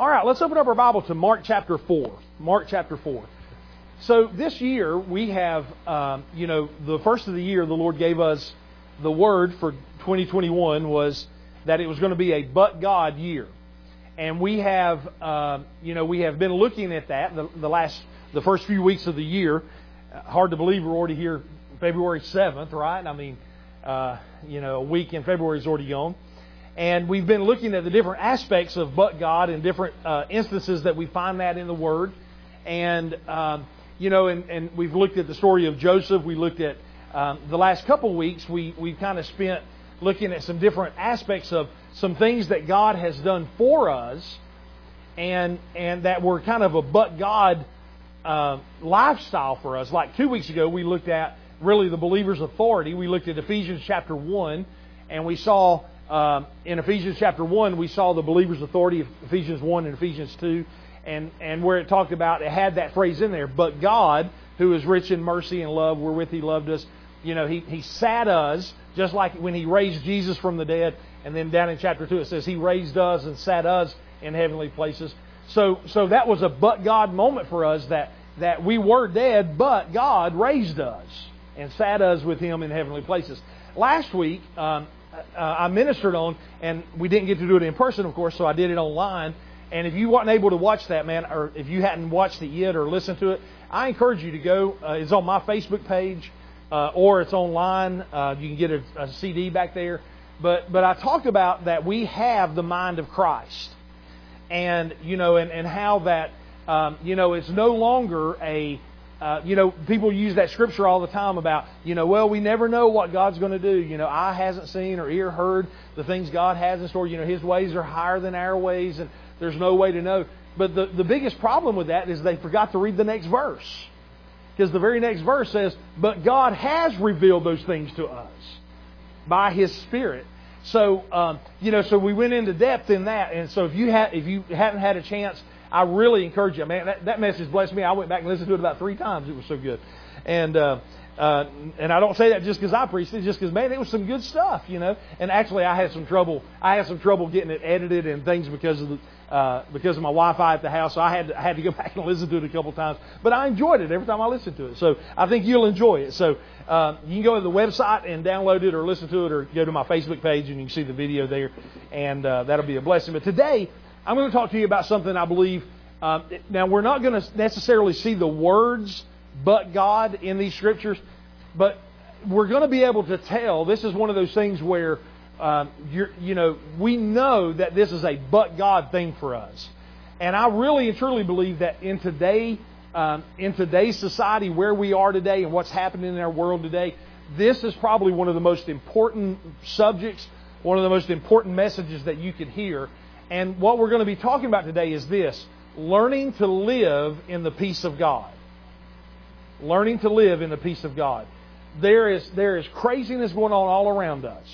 All right, let's open up our Bible to Mark chapter 4. Mark chapter 4. So this year we have, um, you know, the first of the year the Lord gave us the word for 2021 was that it was going to be a but God year. And we have, uh, you know, we have been looking at that the, the last, the first few weeks of the year. Hard to believe we're already here February 7th, right? I mean, uh, you know, a week in February is already gone. And we've been looking at the different aspects of but God and different uh, instances that we find that in the Word. And, um, you know, and, and we've looked at the story of Joseph. We looked at um, the last couple weeks, we, we kind of spent looking at some different aspects of some things that God has done for us and, and that were kind of a but God uh, lifestyle for us. Like two weeks ago, we looked at really the believer's authority. We looked at Ephesians chapter 1, and we saw um, in Ephesians chapter 1, we saw the believer's authority, Ephesians 1 and Ephesians 2, and, and where it talked about, it had that phrase in there, but God, who is rich in mercy and love, wherewith He loved us, you know, He, he sat us, just like when He raised Jesus from the dead, and then down in chapter 2 it says He raised us and sat us in heavenly places. So, so that was a but God moment for us that, that we were dead, but God raised us and sat us with Him in heavenly places. Last week, um, uh, I ministered on, and we didn't get to do it in person, of course, so I did it online. And if you weren't able to watch that, man, or if you hadn't watched it yet or listened to it, I encourage you to go. Uh, it's on my Facebook page, uh, or it's online. Uh, you can get a, a CD back there. But but I talk about that we have the mind of Christ, and you know, and and how that um, you know it's no longer a uh, you know, people use that scripture all the time about, you know, well, we never know what God's going to do. You know, eye hasn't seen or ear heard the things God has in store. You know, His ways are higher than our ways, and there's no way to know. But the, the biggest problem with that is they forgot to read the next verse. Because the very next verse says, But God has revealed those things to us by His Spirit. So, um, you know, so we went into depth in that. And so if you, ha- if you hadn't had a chance I really encourage you, man. That, that message blessed me. I went back and listened to it about three times. It was so good. And, uh, uh, and I don't say that just because I preached it, just because man, it was some good stuff, you know. And actually, I had some trouble. I had some trouble getting it edited and things because of the, uh, because of my Wi-Fi at the house. So I had to, I had to go back and listen to it a couple times. But I enjoyed it every time I listened to it. So I think you'll enjoy it. So uh, you can go to the website and download it, or listen to it, or go to my Facebook page and you can see the video there, and uh, that'll be a blessing. But today I'm going to talk to you about something I believe. Um, now, we're not going to necessarily see the words but God in these scriptures, but we're going to be able to tell. This is one of those things where, um, you know, we know that this is a but God thing for us. And I really and truly believe that in today, um, in today's society, where we are today and what's happening in our world today, this is probably one of the most important subjects, one of the most important messages that you could hear and what we're going to be talking about today is this learning to live in the peace of God. Learning to live in the peace of God. There is, there is craziness going on all around us.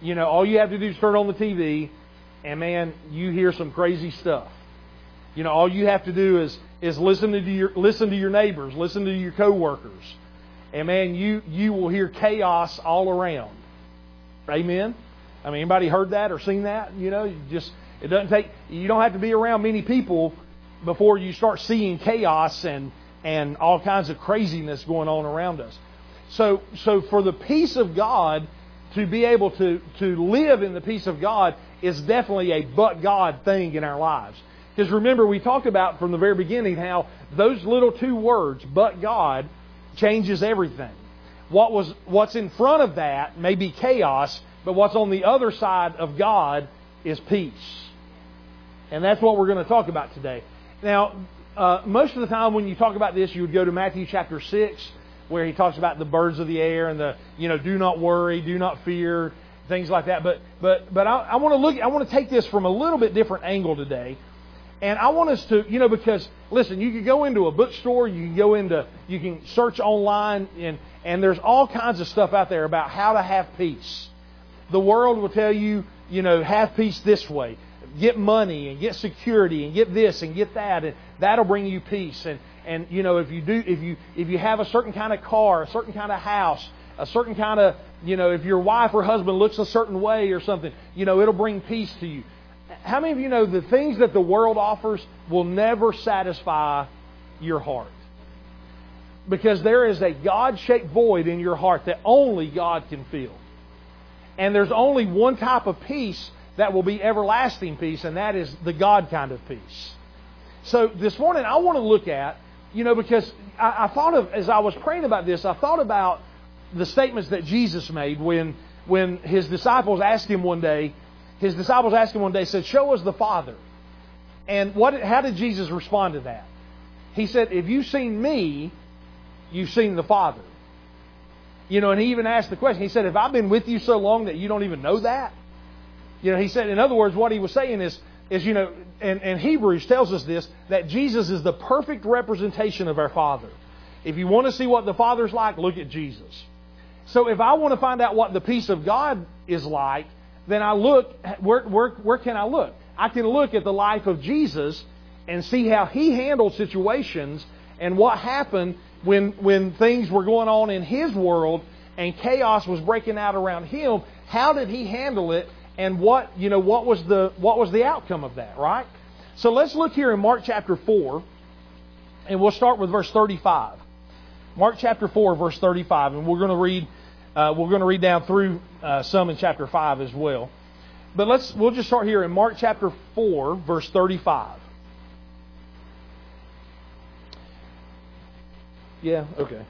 You know, all you have to do is turn on the TV, and man, you hear some crazy stuff. You know, all you have to do is, is listen to your listen to your neighbors, listen to your coworkers, and man, you you will hear chaos all around. Amen. I mean, anybody heard that or seen that? You know, you just it doesn't take you don't have to be around many people before you start seeing chaos and and all kinds of craziness going on around us. So so for the peace of God to be able to to live in the peace of God is definitely a but God thing in our lives. Because remember, we talked about from the very beginning how those little two words, but God, changes everything. What was what's in front of that may be chaos, but what's on the other side of God is peace. And that's what we're going to talk about today. Now, uh, most of the time when you talk about this, you would go to Matthew chapter 6, where he talks about the birds of the air and the, you know, do not worry, do not fear, things like that. But, but, but I, I want to look, I want to take this from a little bit different angle today. And I want us to, you know, because listen, you can go into a bookstore, you can go into, you can search online, and and there's all kinds of stuff out there about how to have peace. The world will tell you, you know, have peace this way. Get money and get security and get this and get that and that'll bring you peace. And and you know, if you do if you if you have a certain kind of car, a certain kind of house, a certain kind of, you know, if your wife or husband looks a certain way or something, you know, it'll bring peace to you. how many of you know the things that the world offers will never satisfy your heart? Because there is a God shaped void in your heart that only God can fill. And there's only one type of peace that will be everlasting peace, and that is the God kind of peace. So this morning I want to look at, you know, because I, I thought of, as I was praying about this, I thought about the statements that Jesus made when, when his disciples asked him one day, his disciples asked him one day, said, Show us the Father. And what, how did Jesus respond to that? He said, If you've seen me, you've seen the Father. You know, and he even asked the question. He said, Have I been with you so long that you don't even know that? You know, he said, in other words, what he was saying is, is you know, and, and Hebrews tells us this, that Jesus is the perfect representation of our Father. If you want to see what the Father's like, look at Jesus. So if I want to find out what the peace of God is like, then I look, where, where, where can I look? I can look at the life of Jesus and see how he handled situations and what happened when, when things were going on in his world and chaos was breaking out around him. How did he handle it and what, you know, what was the, what was the outcome of that, right? So let's look here in Mark chapter 4 and we'll start with verse 35. Mark chapter 4 verse 35 and we're going to read uh, we're going to read down through uh, some in chapter 5 as well. But let's we'll just start here in Mark chapter 4 verse 35. Yeah, okay.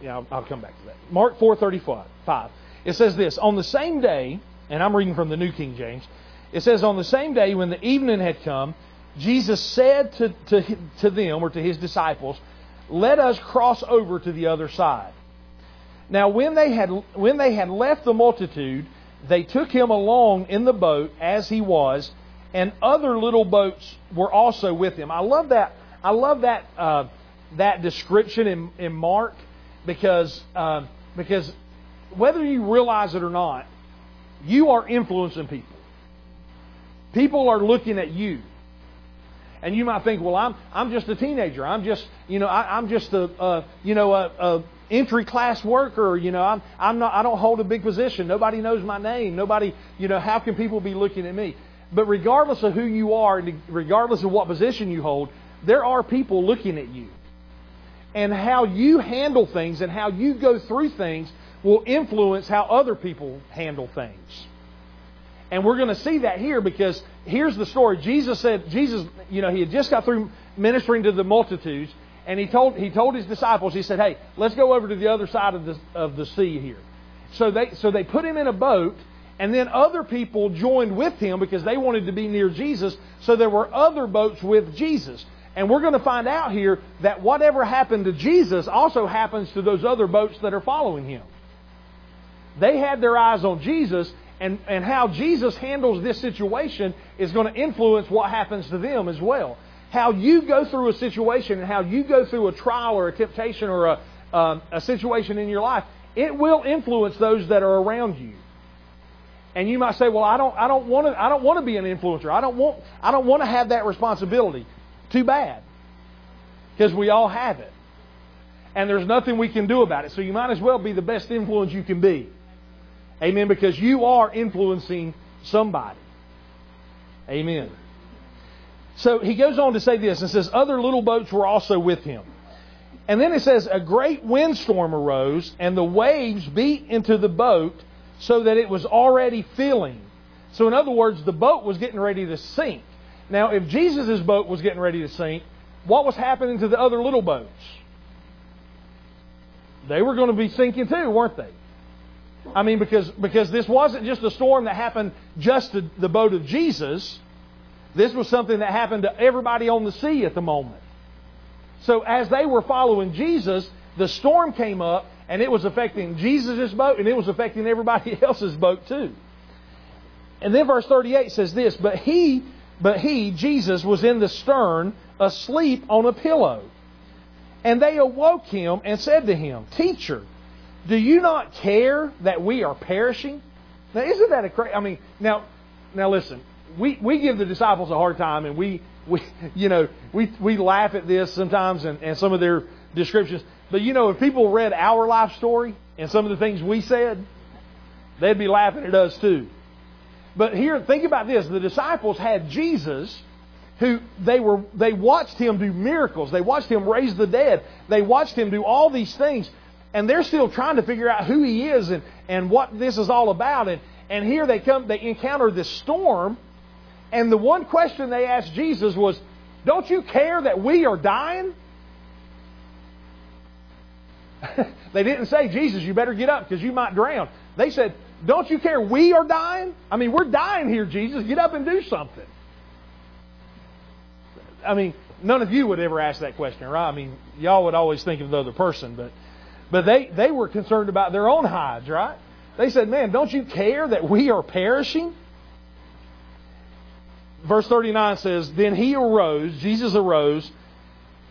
Yeah, I'll, I'll come back to that. Mark 4:35. It says this, on the same day, and I'm reading from the New King James. It says on the same day when the evening had come, Jesus said to, to, to them or to his disciples, "Let us cross over to the other side." Now, when they had when they had left the multitude, they took him along in the boat as he was, and other little boats were also with him. I love that. I love that uh, that description in, in Mark because uh, because whether you realize it or not, you are influencing people. People are looking at you. And you might think, well, I'm I'm just a teenager. I'm just you know I, am just a, a you know a, a entry class worker. You know I'm I'm not I don't hold a big position. Nobody knows my name. Nobody you know how can people be looking at me? But regardless of who you are, regardless of what position you hold, there are people looking at you and how you handle things and how you go through things will influence how other people handle things. And we're going to see that here because here's the story. Jesus said, Jesus, you know, he had just got through ministering to the multitudes, and he told he told his disciples, he said, "Hey, let's go over to the other side of the of the sea here." So they so they put him in a boat, and then other people joined with him because they wanted to be near Jesus. So there were other boats with Jesus. And we're going to find out here that whatever happened to Jesus also happens to those other boats that are following him. They had their eyes on Jesus, and, and how Jesus handles this situation is going to influence what happens to them as well. How you go through a situation and how you go through a trial or a temptation or a, um, a situation in your life, it will influence those that are around you. And you might say, "Well, I don't, I don't want to, I don't want to be an influencer. I don't want, I don't want to have that responsibility." Too bad. Because we all have it. And there's nothing we can do about it. So you might as well be the best influence you can be. Amen. Because you are influencing somebody. Amen. So he goes on to say this and says, Other little boats were also with him. And then it says, A great windstorm arose, and the waves beat into the boat so that it was already filling. So, in other words, the boat was getting ready to sink. Now, if Jesus' boat was getting ready to sink, what was happening to the other little boats? They were going to be sinking too, weren't they? I mean, because, because this wasn't just a storm that happened just to the boat of Jesus. This was something that happened to everybody on the sea at the moment. So as they were following Jesus, the storm came up and it was affecting Jesus' boat and it was affecting everybody else's boat too. And then verse 38 says this, but he but he, Jesus, was in the stern, asleep on a pillow. And they awoke him and said to him, Teacher, do you not care that we are perishing? Now, isn't that a crazy? I mean, now, now listen. We we give the disciples a hard time, and we we you know we we laugh at this sometimes and, and some of their descriptions. But you know, if people read our life story and some of the things we said, they'd be laughing at us too. But here, think about this. The disciples had Jesus who they were they watched him do miracles. They watched him raise the dead. They watched him do all these things. And they're still trying to figure out who he is and, and what this is all about. And, and here they come, they encounter this storm. And the one question they asked Jesus was, Don't you care that we are dying? they didn't say, Jesus, you better get up because you might drown. They said, Don't you care we are dying? I mean, we're dying here, Jesus. Get up and do something. I mean, none of you would ever ask that question, right? I mean, y'all would always think of the other person, but but they, they were concerned about their own hides, right? They said, Man, don't you care that we are perishing? Verse 39 says, Then he arose, Jesus arose,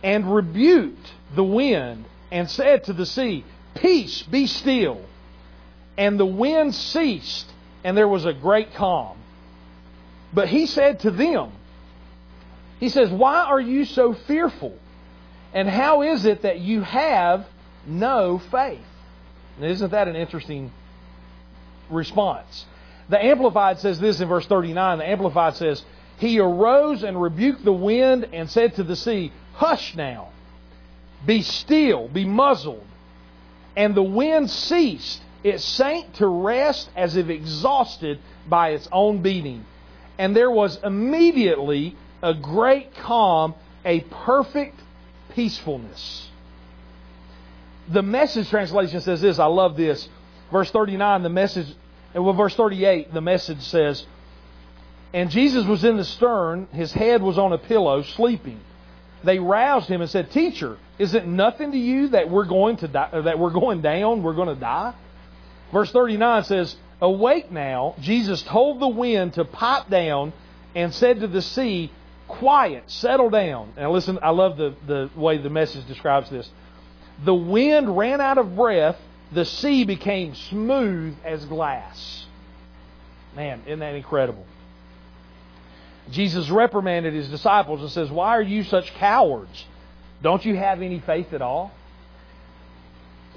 and rebuked the wind and said to the sea, Peace, be still. And the wind ceased, and there was a great calm. But he said to them, He says, Why are you so fearful? And how is it that you have no faith? Now, isn't that an interesting response? The Amplified says this in verse 39. The Amplified says, He arose and rebuked the wind and said to the sea, Hush now be still, be muzzled. And the wind ceased. It sank to rest as if exhausted by its own beating. And there was immediately a great calm, a perfect peacefulness. The message translation says this. I love this. Verse 39, the message, uh, well, verse 38, the message says, And Jesus was in the stern, his head was on a pillow, sleeping they roused him and said, Teacher, is it nothing to you that we're going to die, uh, that we're going down, we're going to die? Verse 39 says, Awake now, Jesus told the wind to pipe down and said to the sea, Quiet, settle down. Now listen, I love the, the way the message describes this. The wind ran out of breath, the sea became smooth as glass. Man, isn't that incredible? Jesus reprimanded his disciples and says, Why are you such cowards? Don't you have any faith at all?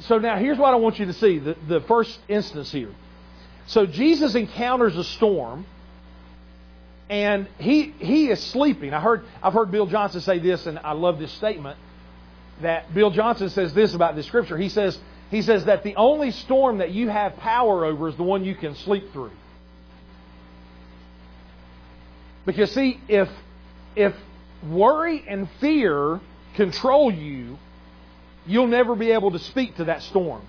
So now here's what I want you to see the, the first instance here. So Jesus encounters a storm and he he is sleeping. I heard I've heard Bill Johnson say this, and I love this statement. That Bill Johnson says this about this scripture. He says he says that the only storm that you have power over is the one you can sleep through. Because see, if if worry and fear control you, you'll never be able to speak to that storm.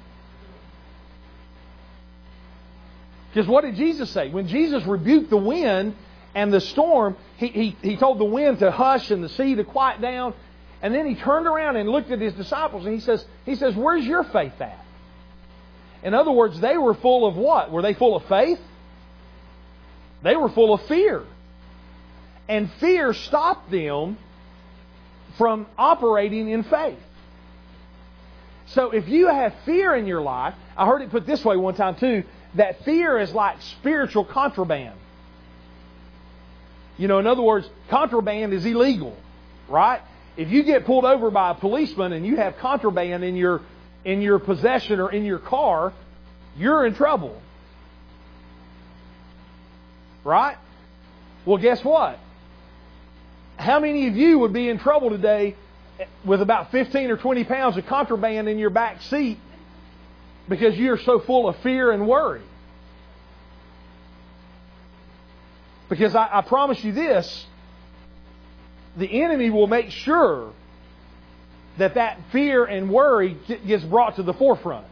Because what did Jesus say? When Jesus rebuked the wind and the storm, he, he, he told the wind to hush and the sea to quiet down. And then he turned around and looked at his disciples and he says, he says, Where's your faith at? In other words, they were full of what? Were they full of faith? They were full of fear. And fear stopped them from operating in faith. So if you have fear in your life, I heard it put this way one time too, that fear is like spiritual contraband. You know, in other words, contraband is illegal, right? If you get pulled over by a policeman and you have contraband in your in your possession or in your car, you're in trouble. Right? Well, guess what? How many of you would be in trouble today with about 15 or 20 pounds of contraband in your back seat because you're so full of fear and worry? Because I, I promise you this the enemy will make sure that that fear and worry gets brought to the forefront.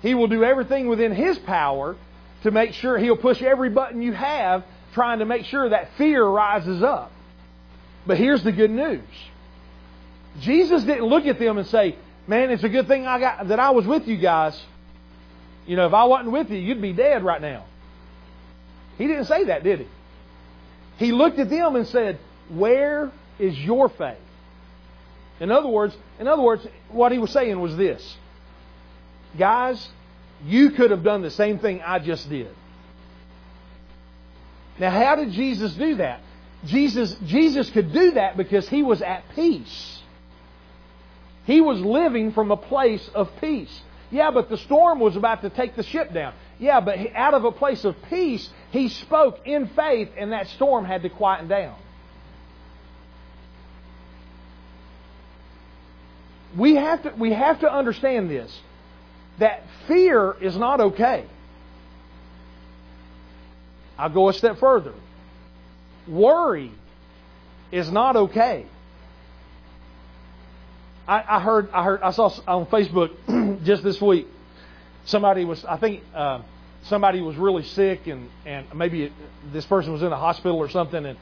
He will do everything within his power to make sure he'll push every button you have trying to make sure that fear rises up. But here's the good news. Jesus didn't look at them and say, Man, it's a good thing I got that I was with you guys. You know, if I wasn't with you, you'd be dead right now. He didn't say that, did he? He looked at them and said, Where is your faith? In other words, in other words, what he was saying was this. Guys, you could have done the same thing I just did. Now, how did Jesus do that? Jesus, Jesus could do that because he was at peace. He was living from a place of peace. Yeah, but the storm was about to take the ship down. Yeah, but out of a place of peace, he spoke in faith, and that storm had to quieten down. We have to, we have to understand this that fear is not okay. I'll go a step further. Worry is not okay. I, I heard, I heard, I saw on Facebook just this week. Somebody was, I think, uh, somebody was really sick, and and maybe it, this person was in a hospital or something, and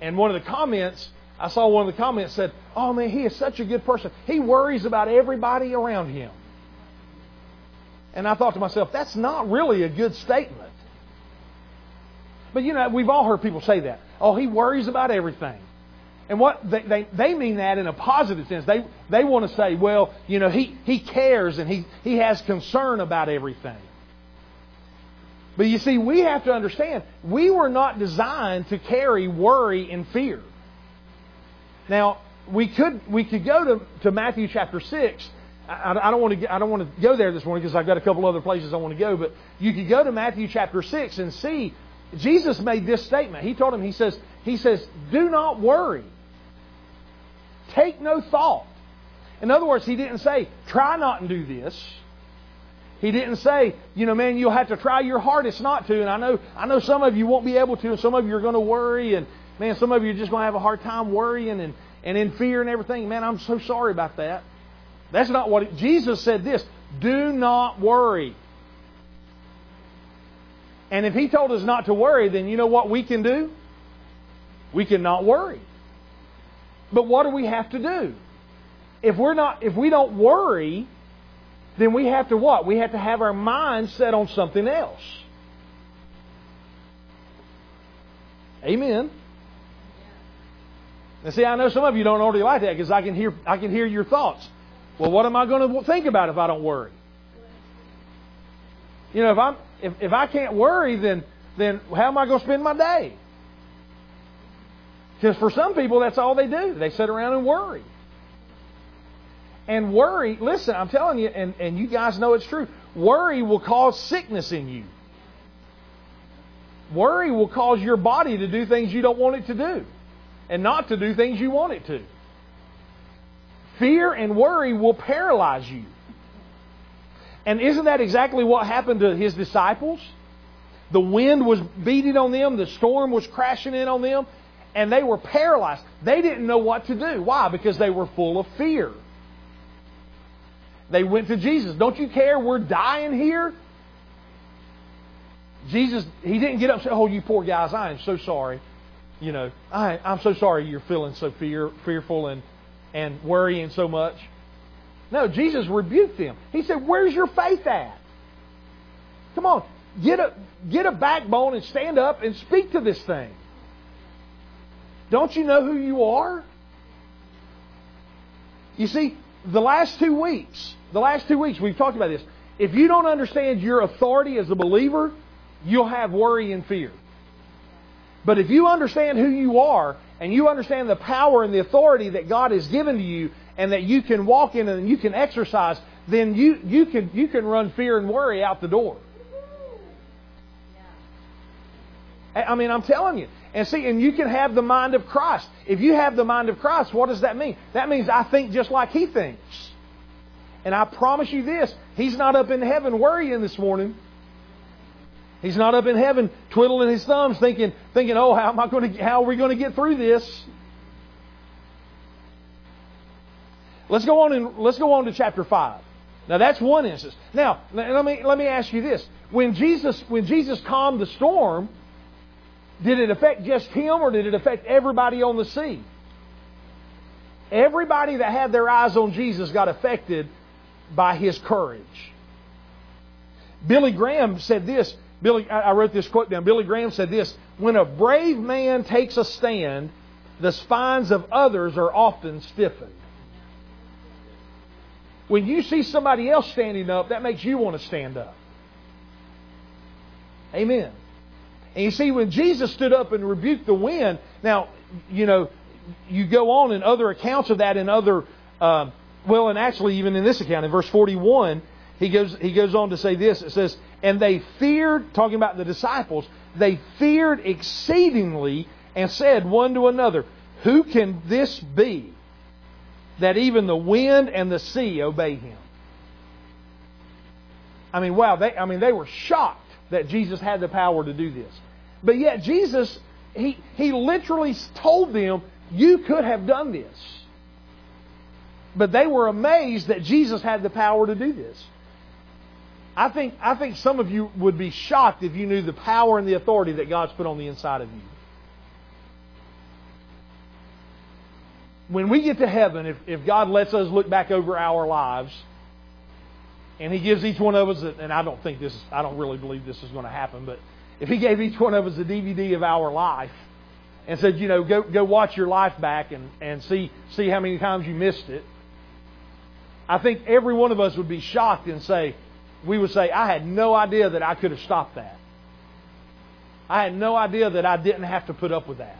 and one of the comments I saw one of the comments said, "Oh man, he is such a good person. He worries about everybody around him." And I thought to myself, that's not really a good statement. But you know, we've all heard people say that. Oh, he worries about everything. And what they, they, they mean that in a positive sense. They, they want to say, well, you know, he, he cares and he, he has concern about everything. But you see, we have to understand, we were not designed to carry worry and fear. Now, we could, we could go to, to Matthew chapter 6. I, I don't want to, I don't want to go there this morning because I've got a couple other places I want to go, but you could go to Matthew chapter 6 and see Jesus made this statement. He told him, he says, he says, do not worry. Take no thought. In other words, he didn't say, try not to do this. He didn't say, you know, man, you'll have to try your hardest not to. And I know, I know some of you won't be able to, and some of you are going to worry, and man, some of you are just going to have a hard time worrying and, and in fear and everything. Man, I'm so sorry about that. That's not what it, Jesus said. This: Do not worry. And if He told us not to worry, then you know what we can do? We can not worry. But what do we have to do? If we're not, if we don't worry, then we have to what? We have to have our mind set on something else. Amen. And see, I know some of you don't already like that because I can hear I can hear your thoughts. Well, what am I going to think about if I don't worry? You know, if I'm if, if I can't worry, then then how am I going to spend my day? Because for some people, that's all they do. They sit around and worry. And worry, listen, I'm telling you, and, and you guys know it's true, worry will cause sickness in you. Worry will cause your body to do things you don't want it to do and not to do things you want it to. Fear and worry will paralyze you. And isn't that exactly what happened to his disciples? The wind was beating on them, the storm was crashing in on them, and they were paralyzed. They didn't know what to do. Why? Because they were full of fear. They went to Jesus. Don't you care? We're dying here. Jesus, he didn't get up and say, Oh, you poor guys, I am so sorry. You know, I, I'm so sorry you're feeling so fear, fearful and, and worrying so much. No, Jesus rebuked them. He said, Where's your faith at? Come on, get a, get a backbone and stand up and speak to this thing. Don't you know who you are? You see, the last two weeks, the last two weeks, we've talked about this. If you don't understand your authority as a believer, you'll have worry and fear. But if you understand who you are and you understand the power and the authority that God has given to you and that you can walk in and you can exercise, then you, you, can, you can run fear and worry out the door. I mean, I'm telling you. And see, and you can have the mind of Christ. If you have the mind of Christ, what does that mean? That means I think just like He thinks. And I promise you this, He's not up in heaven worrying this morning. He's not up in heaven twiddling his thumbs thinking, thinking, oh, how am I going to, how are we going to get through this? Let's go on and let's go on to chapter five. Now that's one instance. Now let me let me ask you this: when Jesus when Jesus calmed the storm, did it affect just him or did it affect everybody on the sea? Everybody that had their eyes on Jesus got affected by his courage. Billy Graham said this. Billy, I wrote this quote down. Billy Graham said this When a brave man takes a stand, the spines of others are often stiffened. When you see somebody else standing up, that makes you want to stand up. Amen. And you see, when Jesus stood up and rebuked the wind, now, you know, you go on in other accounts of that in other, um, well, and actually even in this account, in verse 41, he goes, he goes on to say this. It says, and they feared, talking about the disciples, they feared exceedingly and said one to another, Who can this be that even the wind and the sea obey him? I mean, wow, they, I mean, they were shocked that Jesus had the power to do this. But yet, Jesus, he, he literally told them, You could have done this. But they were amazed that Jesus had the power to do this. I think, I think some of you would be shocked if you knew the power and the authority that God's put on the inside of you. When we get to heaven, if, if God lets us look back over our lives, and He gives each one of us, and I don't think this, I don't really believe this is going to happen, but if He gave each one of us a DVD of our life and said, you know, go, go watch your life back and, and see, see how many times you missed it, I think every one of us would be shocked and say, we would say, I had no idea that I could have stopped that. I had no idea that I didn't have to put up with that.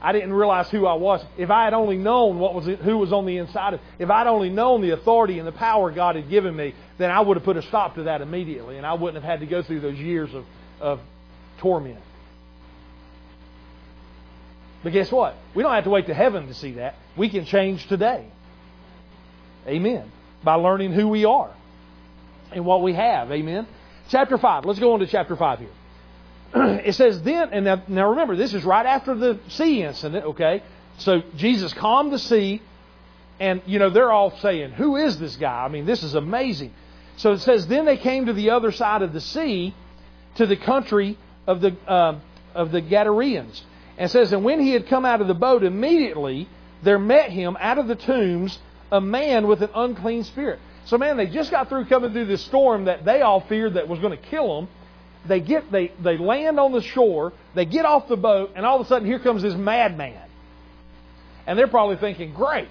I didn't realize who I was. If I had only known what was who was on the inside of if I'd only known the authority and the power God had given me, then I would have put a stop to that immediately, and I wouldn't have had to go through those years of, of torment. But guess what? We don't have to wait to heaven to see that. We can change today. Amen by learning who we are and what we have. Amen. Chapter 5. Let's go on to chapter 5 here. it says then, and now, now remember, this is right after the sea incident, okay? So Jesus calmed the sea, and, you know, they're all saying, Who is this guy? I mean, this is amazing. So it says, Then they came to the other side of the sea, to the country of the, uh, of the Gadareans. And says, And when he had come out of the boat, immediately there met him out of the tombs a man with an unclean spirit. So, man, they just got through coming through this storm that they all feared that was going to kill them. They get they they land on the shore. They get off the boat, and all of a sudden, here comes this madman. And they're probably thinking, "Great,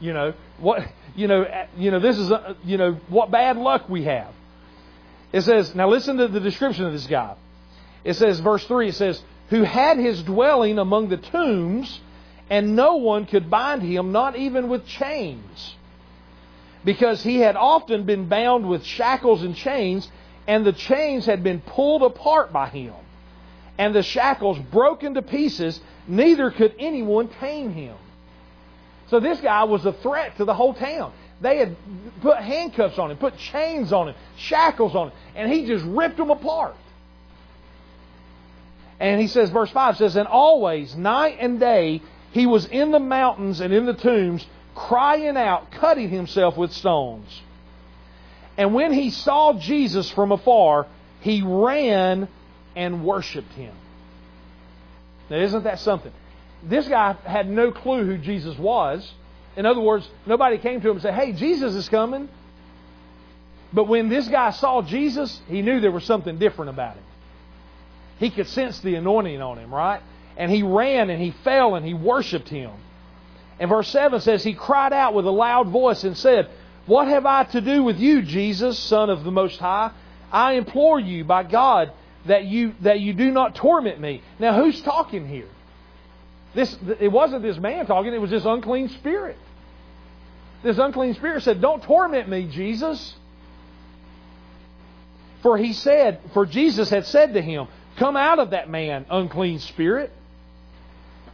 you know what? You know, you know this is a, you know what bad luck we have." It says, now listen to the description of this guy. It says, verse three. It says, "Who had his dwelling among the tombs." and no one could bind him, not even with chains, because he had often been bound with shackles and chains, and the chains had been pulled apart by him, and the shackles broken to pieces, neither could anyone tame him. So this guy was a threat to the whole town. They had put handcuffs on him, put chains on him, shackles on him, and he just ripped them apart. And he says, verse 5 says, And always, night and day, he was in the mountains and in the tombs, crying out, cutting himself with stones. And when he saw Jesus from afar, he ran and worshiped him. Now, isn't that something? This guy had no clue who Jesus was. In other words, nobody came to him and said, Hey, Jesus is coming. But when this guy saw Jesus, he knew there was something different about him. He could sense the anointing on him, right? and he ran and he fell and he worshiped him. And verse 7 says, He cried out with a loud voice and said, What have I to do with you, Jesus, Son of the Most High? I implore you by God that you, that you do not torment me. Now, who's talking here? This, it wasn't this man talking, it was this unclean spirit. This unclean spirit said, Don't torment me, Jesus. For he said, for Jesus had said to him, Come out of that man, unclean spirit.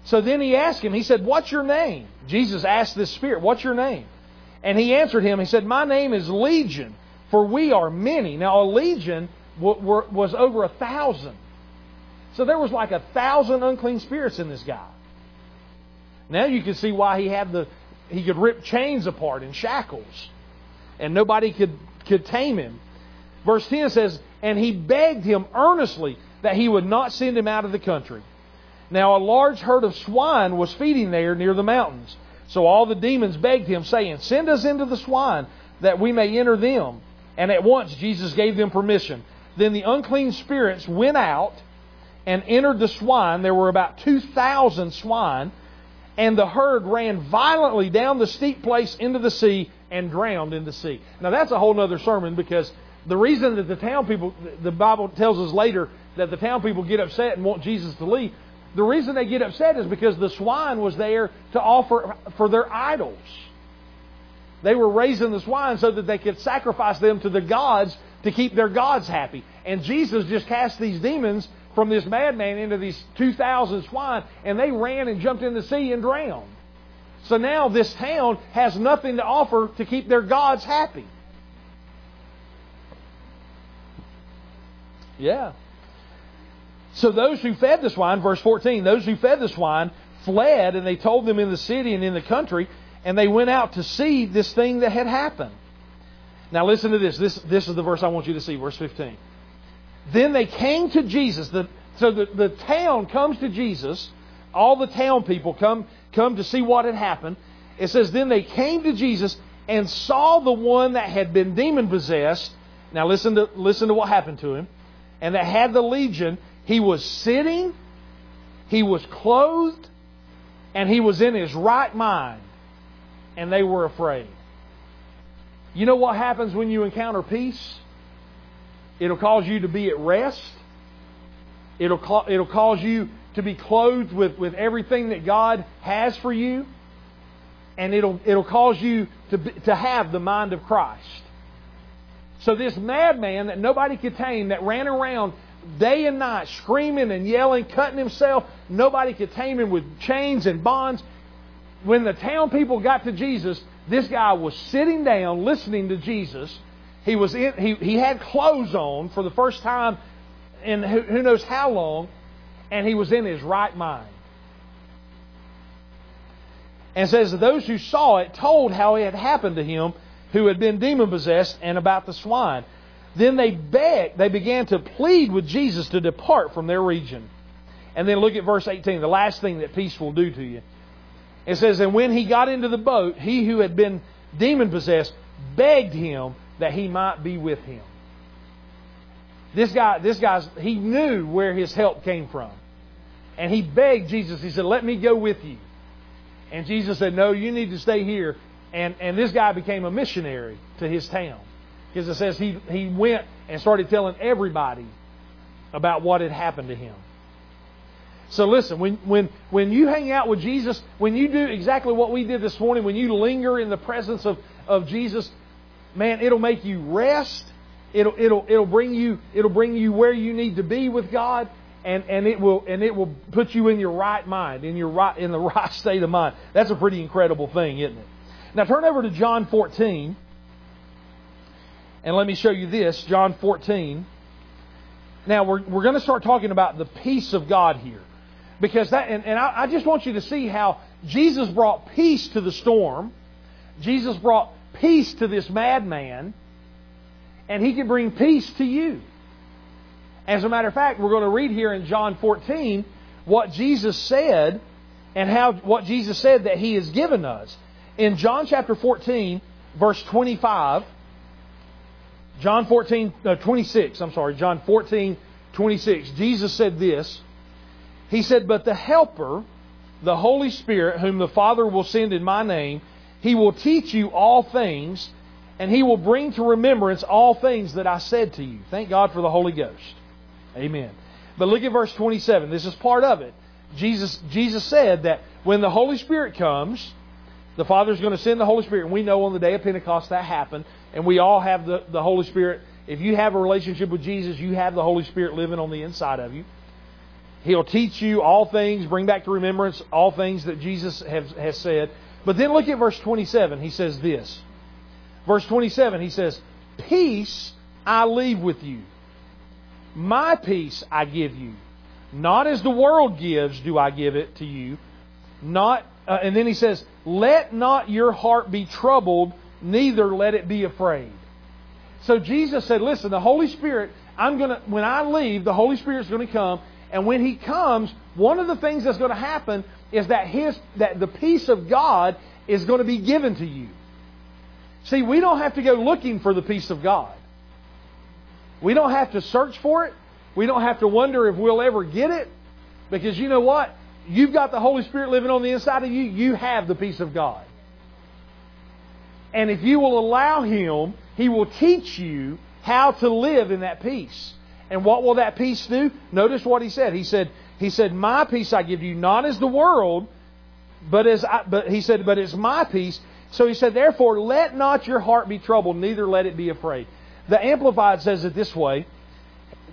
So then he asked him, he said, What's your name? Jesus asked this spirit, What's your name? And he answered him, He said, My name is Legion, for we are many. Now, a legion was over a thousand. So there was like a thousand unclean spirits in this guy. Now you can see why he had the he could rip chains apart in shackles, and nobody could could tame him. Verse 10 says, And he begged him earnestly that he would not send him out of the country. Now a large herd of swine was feeding there near the mountains. So all the demons begged him, saying, Send us into the swine, that we may enter them. And at once Jesus gave them permission. Then the unclean spirits went out and entered the swine. There were about 2,000 swine. And the herd ran violently down the steep place into the sea and drowned in the sea. Now that's a whole other sermon because the reason that the town people, the Bible tells us later that the town people get upset and want Jesus to leave the reason they get upset is because the swine was there to offer for their idols. They were raising the swine so that they could sacrifice them to the gods to keep their gods happy. And Jesus just cast these demons from this madman into these 2,000 swine, and they ran and jumped in the sea and drowned. So now this town has nothing to offer to keep their gods happy. Yeah. So those who fed the swine, verse 14, those who fed the swine fled and they told them in the city and in the country, and they went out to see this thing that had happened. Now listen to this. This, this is the verse I want you to see, verse 15. Then they came to Jesus. The, so the, the town comes to Jesus. All the town people come, come to see what had happened. It says, Then they came to Jesus and saw the one that had been demon possessed. Now listen to, listen to what happened to him. And that had the legion he was sitting, he was clothed, and he was in his right mind, and they were afraid. You know what happens when you encounter peace? It'll cause you to be at rest. It'll, it'll cause you to be clothed with, with everything that God has for you. And it'll, it'll cause you to, to have the mind of Christ. So this madman that nobody could tame, that ran around day and night, screaming and yelling, cutting himself. Nobody could tame him with chains and bonds. When the town people got to Jesus, this guy was sitting down listening to Jesus. He was in, he, he had clothes on for the first time in who, who knows how long, and he was in his right mind. And says those who saw it told how it had happened to him who had been demon possessed and about the swine. Then they begged, they began to plead with Jesus to depart from their region. And then look at verse 18, the last thing that peace will do to you. It says, And when he got into the boat, he who had been demon possessed begged him that he might be with him. This guy, this guy's, he knew where his help came from. And he begged Jesus, he said, Let me go with you. And Jesus said, No, you need to stay here. And, and this guy became a missionary to his town. Because it says he, he went and started telling everybody about what had happened to him. So listen, when, when, when you hang out with Jesus, when you do exactly what we did this morning, when you linger in the presence of, of Jesus, man, it'll make you rest. It'll, it'll, it'll bring you, it'll bring you where you need to be with God. And, and it will and it will put you in your right mind, in your right in the right state of mind. That's a pretty incredible thing, isn't it? Now turn over to John 14. And let me show you this, John 14. Now, we're, we're going to start talking about the peace of God here. Because that, and, and I, I just want you to see how Jesus brought peace to the storm. Jesus brought peace to this madman. And he can bring peace to you. As a matter of fact, we're going to read here in John 14 what Jesus said and how what Jesus said that he has given us. In John chapter 14, verse 25, John 14, uh, 26, I'm sorry, John 14, 26. Jesus said this. He said, But the Helper, the Holy Spirit, whom the Father will send in my name, he will teach you all things, and he will bring to remembrance all things that I said to you. Thank God for the Holy Ghost. Amen. But look at verse 27. This is part of it. Jesus, Jesus said that when the Holy Spirit comes, the Father's going to send the Holy Spirit. And we know on the day of Pentecost that happened. And we all have the, the Holy Spirit. If you have a relationship with Jesus, you have the Holy Spirit living on the inside of you. He'll teach you all things, bring back to remembrance all things that Jesus has, has said. But then look at verse 27. He says this. Verse 27, he says, Peace I leave with you. My peace I give you. Not as the world gives do I give it to you. Not uh, and then he says, Let not your heart be troubled, neither let it be afraid. So Jesus said, Listen, the Holy Spirit, I'm gonna when I leave, the Holy Spirit's gonna come, and when he comes, one of the things that's to happen is that his that the peace of God is going to be given to you. See, we don't have to go looking for the peace of God. We don't have to search for it. We don't have to wonder if we'll ever get it. Because you know what? You've got the Holy Spirit living on the inside of you. You have the peace of God. And if you will allow Him, He will teach you how to live in that peace. And what will that peace do? Notice what He said. He said, He said, My peace I give you, not as the world, but as I, but He said, but as my peace. So He said, Therefore, let not your heart be troubled, neither let it be afraid. The Amplified says it this way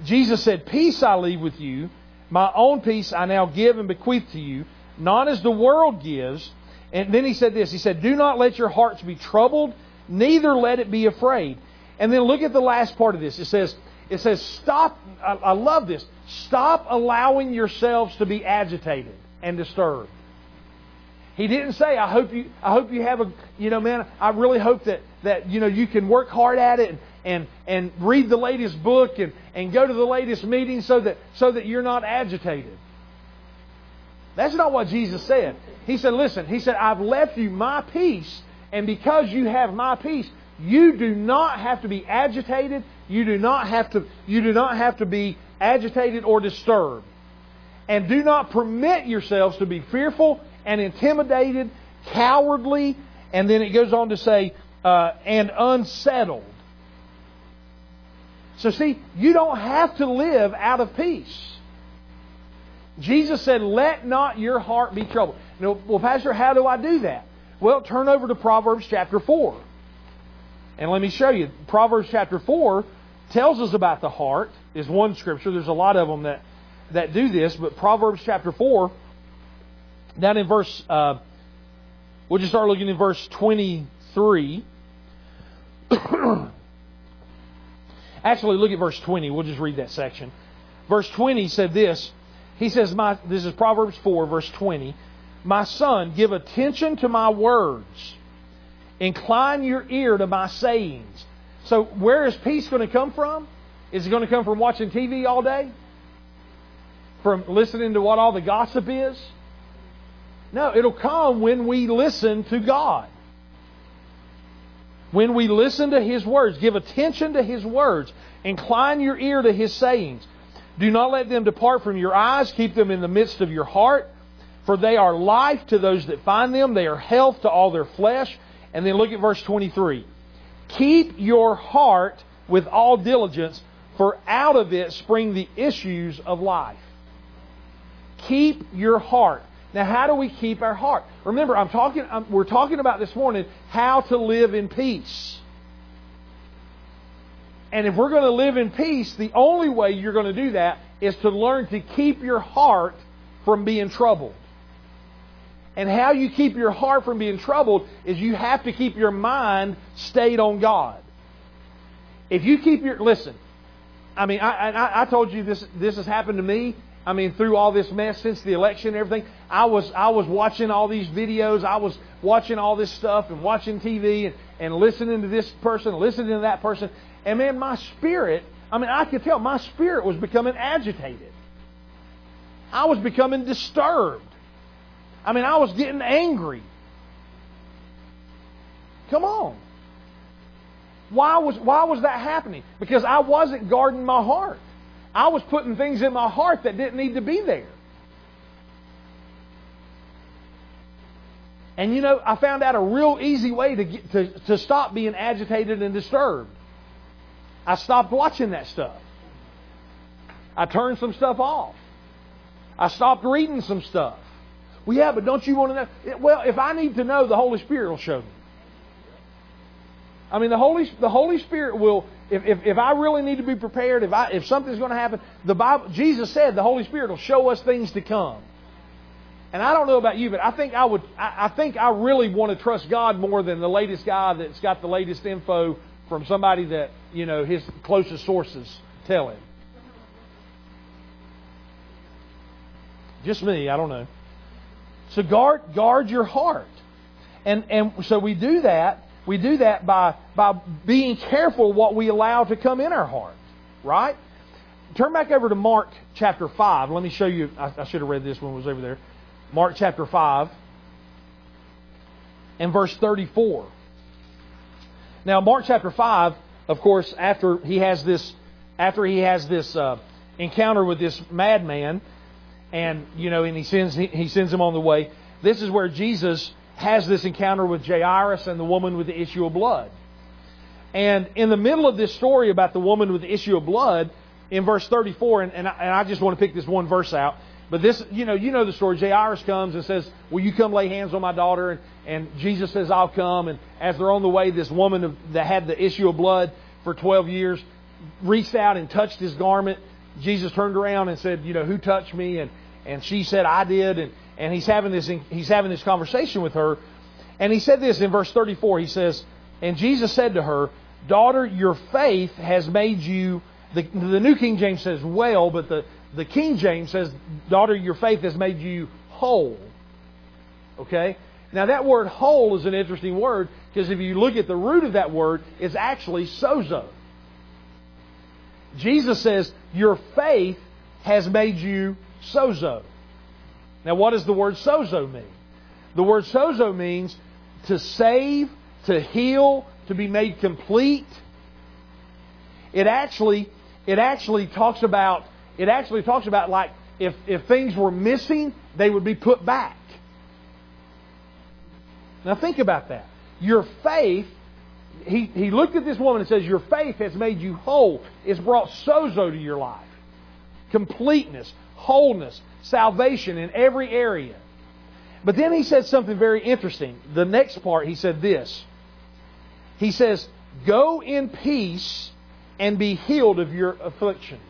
Jesus said, Peace I leave with you, my own peace I now give and bequeath to you, not as the world gives. And then he said this He said, Do not let your hearts be troubled, neither let it be afraid. And then look at the last part of this. It says, it says, stop. I, I love this. Stop allowing yourselves to be agitated and disturbed. He didn't say, I hope you, I hope you have a, you know, man, I really hope that, that, you know, you can work hard at it and, and, and read the latest book and, and go to the latest meeting so that, so that you're not agitated. That's not what Jesus said. He said, listen, he said, I've left you my peace, and because you have my peace, you do not have to be agitated. You do not have to, you do not have to be agitated or disturbed. And do not permit yourselves to be fearful and intimidated, cowardly, and then it goes on to say, uh, and unsettled. So, see, you don't have to live out of peace. Jesus said, Let not your heart be troubled. Now, well, Pastor, how do I do that? Well, turn over to Proverbs chapter 4. And let me show you. Proverbs chapter 4 tells us about the heart, is one scripture. There's a lot of them that, that do this, but Proverbs chapter 4, down in verse, uh, we'll just start looking in verse 23. Actually, look at verse 20. We'll just read that section. Verse 20 said this. He says, my, This is Proverbs 4, verse 20. My son, give attention to my words Incline your ear to my sayings. So, where is peace going to come from? Is it going to come from watching TV all day? From listening to what all the gossip is? No, it'll come when we listen to God. When we listen to His words, give attention to His words, incline your ear to His sayings. Do not let them depart from your eyes, keep them in the midst of your heart, for they are life to those that find them, they are health to all their flesh. And then look at verse 23. Keep your heart with all diligence, for out of it spring the issues of life. Keep your heart. Now, how do we keep our heart? Remember, I'm talking. I'm, we're talking about this morning how to live in peace. And if we're going to live in peace, the only way you're going to do that is to learn to keep your heart from being troubled. And how you keep your heart from being troubled is you have to keep your mind stayed on God. If you keep your listen, I mean, I, I, I told you this. This has happened to me. I mean, through all this mess since the election and everything, I was I was watching all these videos. I was watching all this stuff and watching TV and, and listening to this person, listening to that person, and man, my spirit. I mean, I could tell my spirit was becoming agitated. I was becoming disturbed. I mean, I was getting angry. Come on. Why was, why was that happening? Because I wasn't guarding my heart. I was putting things in my heart that didn't need to be there. And you know, I found out a real easy way to, get, to, to stop being agitated and disturbed. I stopped watching that stuff. I turned some stuff off. I stopped reading some stuff. Well, yeah, but don't you want to know? Well, if I need to know, the Holy Spirit will show me. I mean, the Holy the Holy Spirit will. If, if, if I really need to be prepared, if I if something's going to happen, the Bible Jesus said the Holy Spirit will show us things to come. And I don't know about you, but I think I would. I, I think I really want to trust God more than the latest guy that's got the latest info from somebody that you know his closest sources tell him. Just me, I don't know. So guard, guard your heart. And, and so we do that. We do that by, by being careful what we allow to come in our heart. Right? Turn back over to Mark chapter 5. Let me show you. I, I should have read this when it was over there. Mark chapter 5 and verse 34. Now, Mark chapter 5, of course, after he has this, after he has this uh, encounter with this madman, and you know, and he sends he sends him on the way. This is where Jesus has this encounter with Jairus and the woman with the issue of blood. And in the middle of this story about the woman with the issue of blood, in verse 34, and, and, I, and I just want to pick this one verse out. But this, you know, you know the story. Jairus comes and says, "Will you come lay hands on my daughter?" And, and Jesus says, "I'll come." And as they're on the way, this woman that had the issue of blood for 12 years, reached out and touched his garment. Jesus turned around and said, You know, who touched me? And, and she said, I did. And, and he's having this he's having this conversation with her. And he said this in verse 34. He says, And Jesus said to her, Daughter, your faith has made you the, the New King James says well, but the, the King James says, Daughter, your faith has made you whole. Okay? Now, that word whole is an interesting word because if you look at the root of that word, it's actually sozo. Jesus says, Your faith has made you sozo. Now, what does the word sozo mean? The word sozo means to save, to heal, to be made complete. It actually, it actually talks about, it actually talks about like if, if things were missing, they would be put back. Now think about that. Your faith, he, he looked at this woman and says, Your faith has made you whole. It's brought sozo to your life. Completeness, wholeness, salvation in every area. But then he said something very interesting. The next part, he said this. He says, Go in peace and be healed of your afflictions.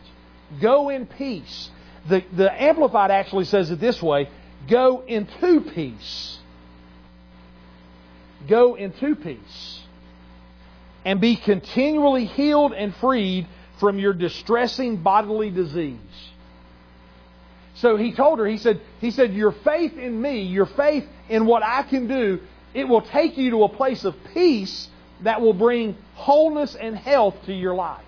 Go in peace. The, the Amplified actually says it this way Go into peace. Go into peace. And be continually healed and freed from your distressing bodily disease. So he told her, he said, he said, Your faith in me, your faith in what I can do, it will take you to a place of peace that will bring wholeness and health to your life.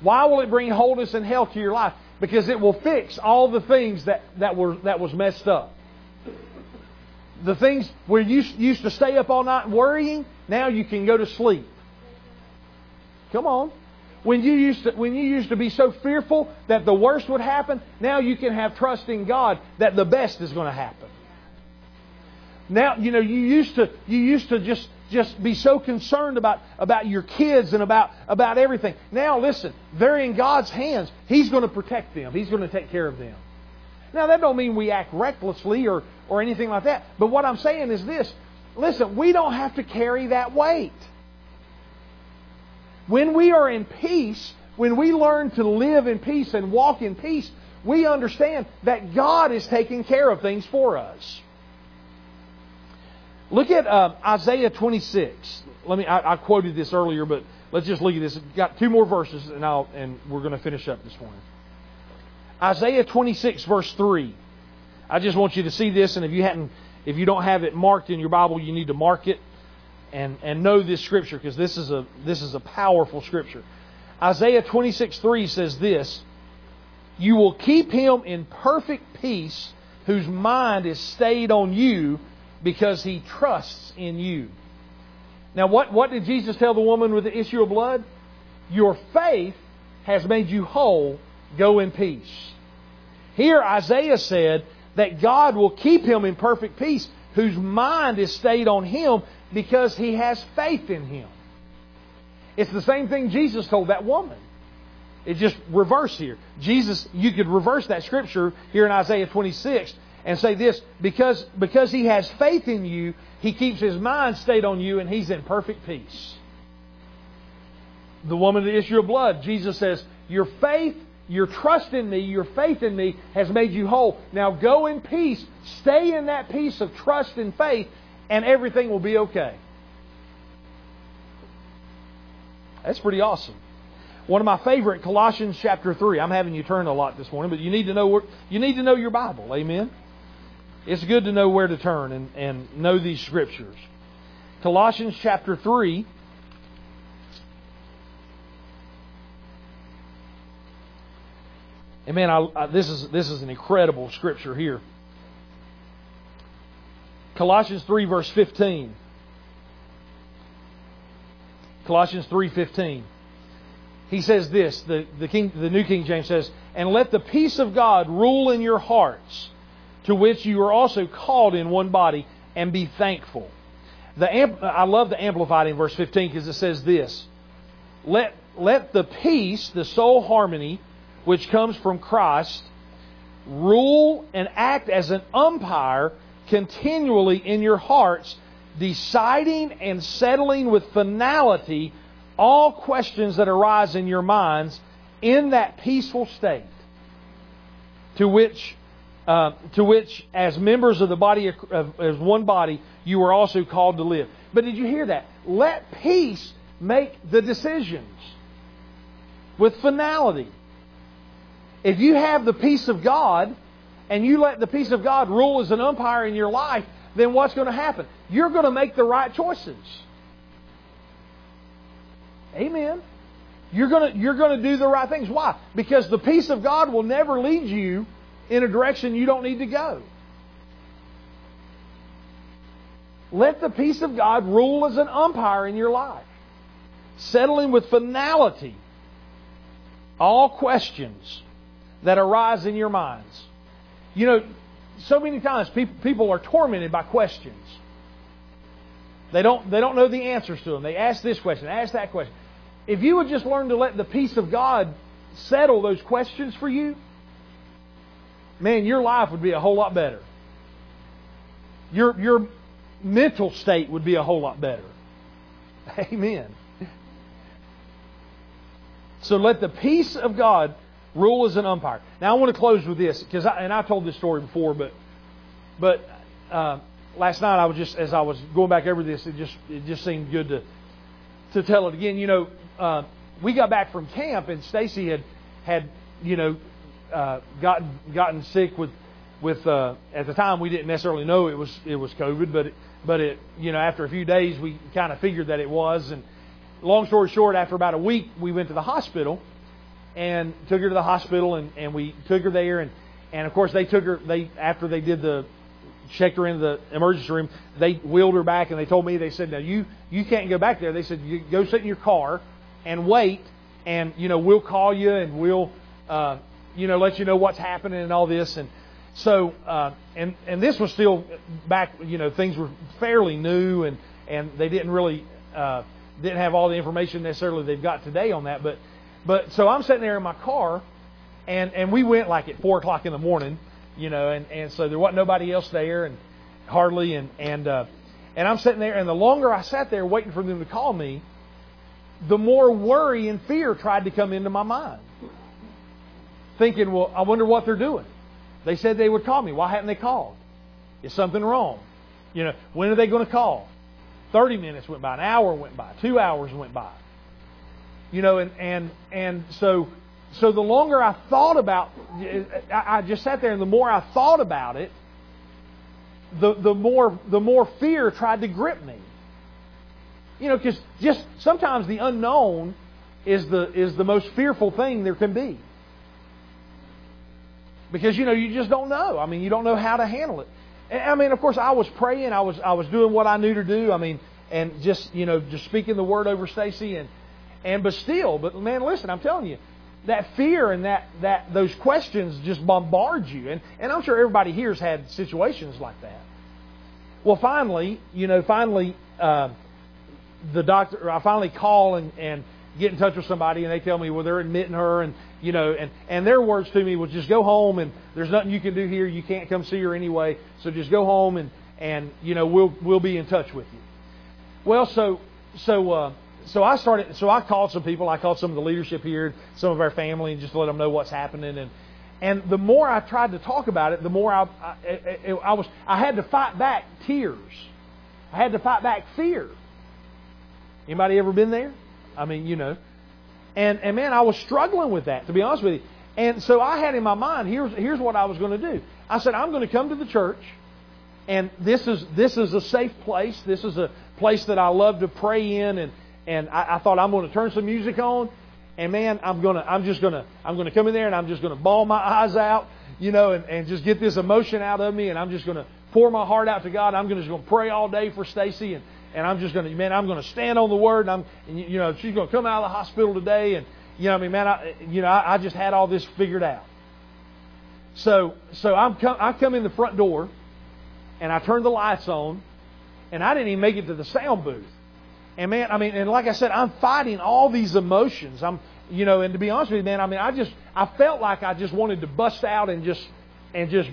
Why will it bring wholeness and health to your life? Because it will fix all the things that, that were that was messed up. The things where you used to stay up all night worrying, now you can go to sleep. Come on. When you used to, when you used to be so fearful that the worst would happen, now you can have trust in God that the best is going to happen. Now, you know, you used to you used to just just be so concerned about, about your kids and about, about everything. Now listen, they're in God's hands. He's going to protect them. He's going to take care of them. Now that don't mean we act recklessly or, or anything like that. But what I'm saying is this. Listen, we don't have to carry that weight. When we are in peace, when we learn to live in peace and walk in peace, we understand that God is taking care of things for us. Look at uh, Isaiah 26. Let me. I, I, quoted this earlier, but let's just look at this. Got two more verses, and I'll and we're going to finish up this morning. Isaiah 26, verse 3. I just want you to see this, and if you hadn't, if you don't have it marked in your Bible, you need to mark it and and know this scripture because this is a this is a powerful scripture. Isaiah 26, 3 says this. You will keep him in perfect peace whose mind is stayed on you because he trusts in you. Now, what, what did Jesus tell the woman with the issue of blood? Your faith has made you whole. Go in peace. Here, Isaiah said that God will keep him in perfect peace whose mind is stayed on him because he has faith in him. It's the same thing Jesus told that woman. It's just reverse here. Jesus, you could reverse that scripture here in Isaiah 26 and say this because, because he has faith in you, he keeps his mind stayed on you and he's in perfect peace. The woman the issue of blood, Jesus says, Your faith, your trust in me, your faith in me has made you whole. Now go in peace, stay in that peace of trust and faith, and everything will be okay. That's pretty awesome. One of my favorite, Colossians chapter three. I'm having you turn a lot this morning, but you need to know what you need to know your Bible. Amen it's good to know where to turn and, and know these scriptures. Colossians chapter 3. And man, I, I, this is this is an incredible scripture here. Colossians 3 verse 15. Colossians 3:15. He says this, the, the, King, the New King James says, "And let the peace of God rule in your hearts, to which you are also called in one body, and be thankful. The I love the Amplified in verse 15 because it says this let, let the peace, the soul harmony, which comes from Christ, rule and act as an umpire continually in your hearts, deciding and settling with finality all questions that arise in your minds in that peaceful state to which uh, to which, as members of the body, of, as one body, you are also called to live. But did you hear that? Let peace make the decisions with finality. If you have the peace of God and you let the peace of God rule as an umpire in your life, then what's going to happen? You're going to make the right choices. Amen. You're going to, you're going to do the right things. Why? Because the peace of God will never lead you in a direction you don't need to go. Let the peace of God rule as an umpire in your life, settling with finality all questions that arise in your minds. You know, so many times people, people are tormented by questions. They don't, they don't know the answers to them. They ask this question, ask that question. If you would just learn to let the peace of God settle those questions for you, man, your life would be a whole lot better. Your, your mental state would be a whole lot better. Amen. So let the peace of God rule as an umpire. Now I want to close with this because, I, and I told this story before, but but uh, last night I was just as I was going back over this, it just it just seemed good to to tell it again. You know, uh, we got back from camp and Stacy had had you know uh, gotten gotten sick with with uh, at the time we didn't necessarily know it was it was COVID, but it, but it you know after a few days we kind of figured that it was. And long story short, after about a week, we went to the hospital and took her to the hospital, and and we took her there, and and of course they took her they after they did the checked her into the emergency room. They wheeled her back, and they told me they said, "Now you you can't go back there." They said, "You go sit in your car and wait, and you know we'll call you and we'll uh, you know, let you know what's happening and all this. And so, uh, and and this was still back, you know, things were fairly new, and and they didn't really uh, didn't have all the information necessarily they've got today on that. But but so I'm sitting there in my car, and and we went like at four o'clock in the morning, you know, and and so there wasn't nobody else there, and hardly, and and uh, and I'm sitting there, and the longer I sat there waiting for them to call me, the more worry and fear tried to come into my mind thinking, well, I wonder what they're doing. They said they would call me. Why haven't they called? Is something wrong? You know, when are they going to call? 30 minutes went by, an hour went by, two hours went by. You know, and, and, and so, so the longer I thought about, I just sat there and the more I thought about it, the, the more, the more fear tried to grip me. You know, because just sometimes the unknown is the, is the most fearful thing there can be because you know you just don't know. I mean, you don't know how to handle it. I mean, of course, I was praying. I was I was doing what I knew to do. I mean, and just you know just speaking the word over Stacy and and but still, but man, listen, I'm telling you, that fear and that that those questions just bombard you. And and I'm sure everybody here's had situations like that. Well, finally, you know, finally, uh, the doctor. I finally call and and get in touch with somebody and they tell me, well, they're admitting her and, you know, and, and their words to me was just go home and there's nothing you can do here. You can't come see her anyway. So just go home and, and, you know, we'll, we'll be in touch with you. Well, so, so, uh, so I started, so I called some people. I called some of the leadership here, some of our family and just let them know what's happening. And, and the more I tried to talk about it, the more I, I, I was, I had to fight back tears. I had to fight back fear. Anybody ever been there? I mean, you know. And, and man, I was struggling with that, to be honest with you. And so I had in my mind, here's, here's what I was going to do. I said, I'm going to come to the church, and this is, this is a safe place. This is a place that I love to pray in, and, and I, I thought I'm going to turn some music on, and man, I'm gonna, I'm just gonna, I'm gonna come in there and I'm just gonna bawl my eyes out, you know, and, and just get this emotion out of me, and I'm just gonna pour my heart out to God. I'm just gonna pray all day for Stacy, and and I'm just to, man, I'm to stand on the word, and I'm, and, you know, she's to come out of the hospital today, and you know, what I mean, man, I, you know, I, I just had all this figured out. So, so I'm I come in the front door, and I turn the lights on, and I didn't even make it to the sound booth. And man, I mean, and like I said, I'm fighting all these emotions. I'm, you know, and to be honest with you, man, I mean, I just, I felt like I just wanted to bust out and just, and just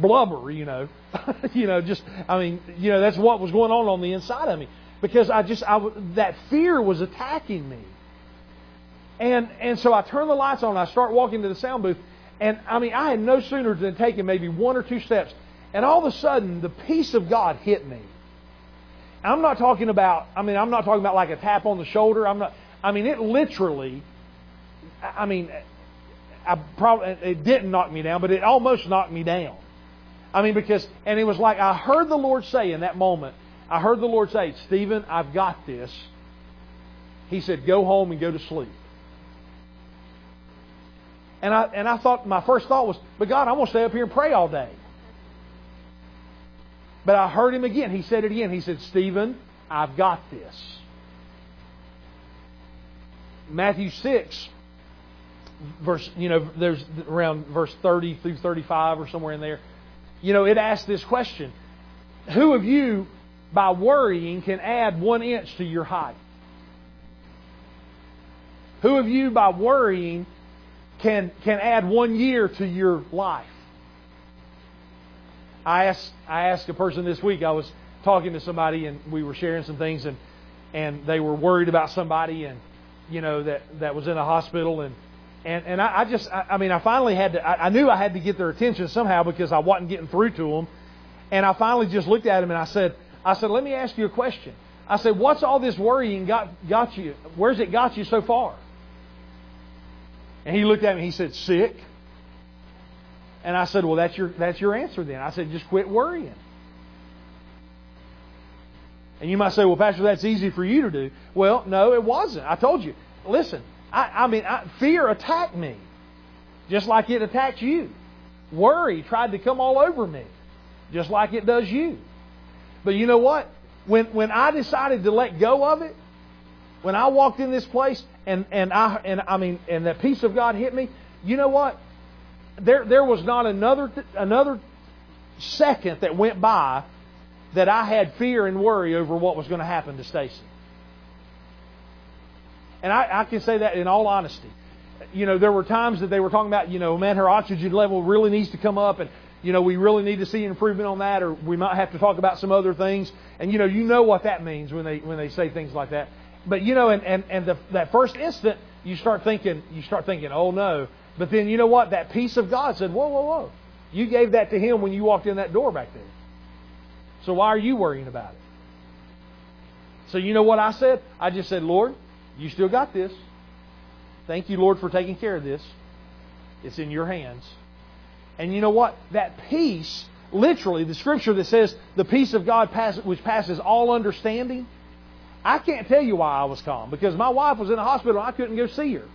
blubber, you know. you know, just, I mean, you know, that's what was going on on the inside of me. because I just I, that fear was attacking me. And and so I turn the lights on. I start walking to the sound booth, and I mean I had no sooner than taken maybe one or two steps, and all of a sudden the peace of God hit me. I'm not talking about. I mean I'm not talking about like a tap on the shoulder. I'm not. I mean it literally. I mean, I probably it didn't knock me down, but it almost knocked me down. I mean because and it was like I heard the Lord say in that moment. I heard the Lord say, Stephen, I've got this. He said, go home and go to sleep. And I, and I thought, my first thought was, but God, I'm going to stay up here and pray all day. But I heard him again. He said it again. He said, Stephen, I've got this. Matthew 6, verse, you know, there's around verse 30 through 35 or somewhere in there. You know, it asks this question Who of you, by worrying, can add one inch to your height? Who of you, by worrying, can, can add one year to your life. I asked, I asked a person this week, I was talking to somebody and we were sharing some things and, and they were worried about somebody and, you know, that, that was in a hospital and, and, and I, I just, I, I mean, I finally had to, I, I knew I had to get their attention somehow because I wasn't getting through to them. And I finally just looked at him and I said, I said, let me ask you a question. I said, what's all this worrying got, got you? Where's it got you so far? And he looked at me and he said, Sick. And I said, Well, that's your, that's your answer then. I said, Just quit worrying. And you might say, Well, Pastor, that's easy for you to do. Well, no, it wasn't. I told you. Listen, I, I mean, I, fear attacked me, just like it attacked you. Worry tried to come all over me, just like it does you. But you know what? When, when I decided to let go of it, when I walked in this place and, and I and I mean and that peace of God hit me, you know what? There there was not another another second that went by that I had fear and worry over what was going to happen to Stacy. And I, I can say that in all honesty. You know, there were times that they were talking about, you know, man, her oxygen level really needs to come up and you know, we really need to see improvement on that, or we might have to talk about some other things. And you know, you know what that means when they when they say things like that but you know, and and, and the, that first instant, you start thinking, you start thinking, oh no. But then you know what? That peace of God said, whoa, whoa, whoa. You gave that to Him when you walked in that door back there. So why are you worrying about it? So you know what I said? I just said, Lord, you still got this. Thank you, Lord, for taking care of this. It's in your hands. And you know what? That peace, literally, the scripture that says the peace of God which passes all understanding, I can't tell you why I was calm because my wife was in the hospital and I couldn't go see her.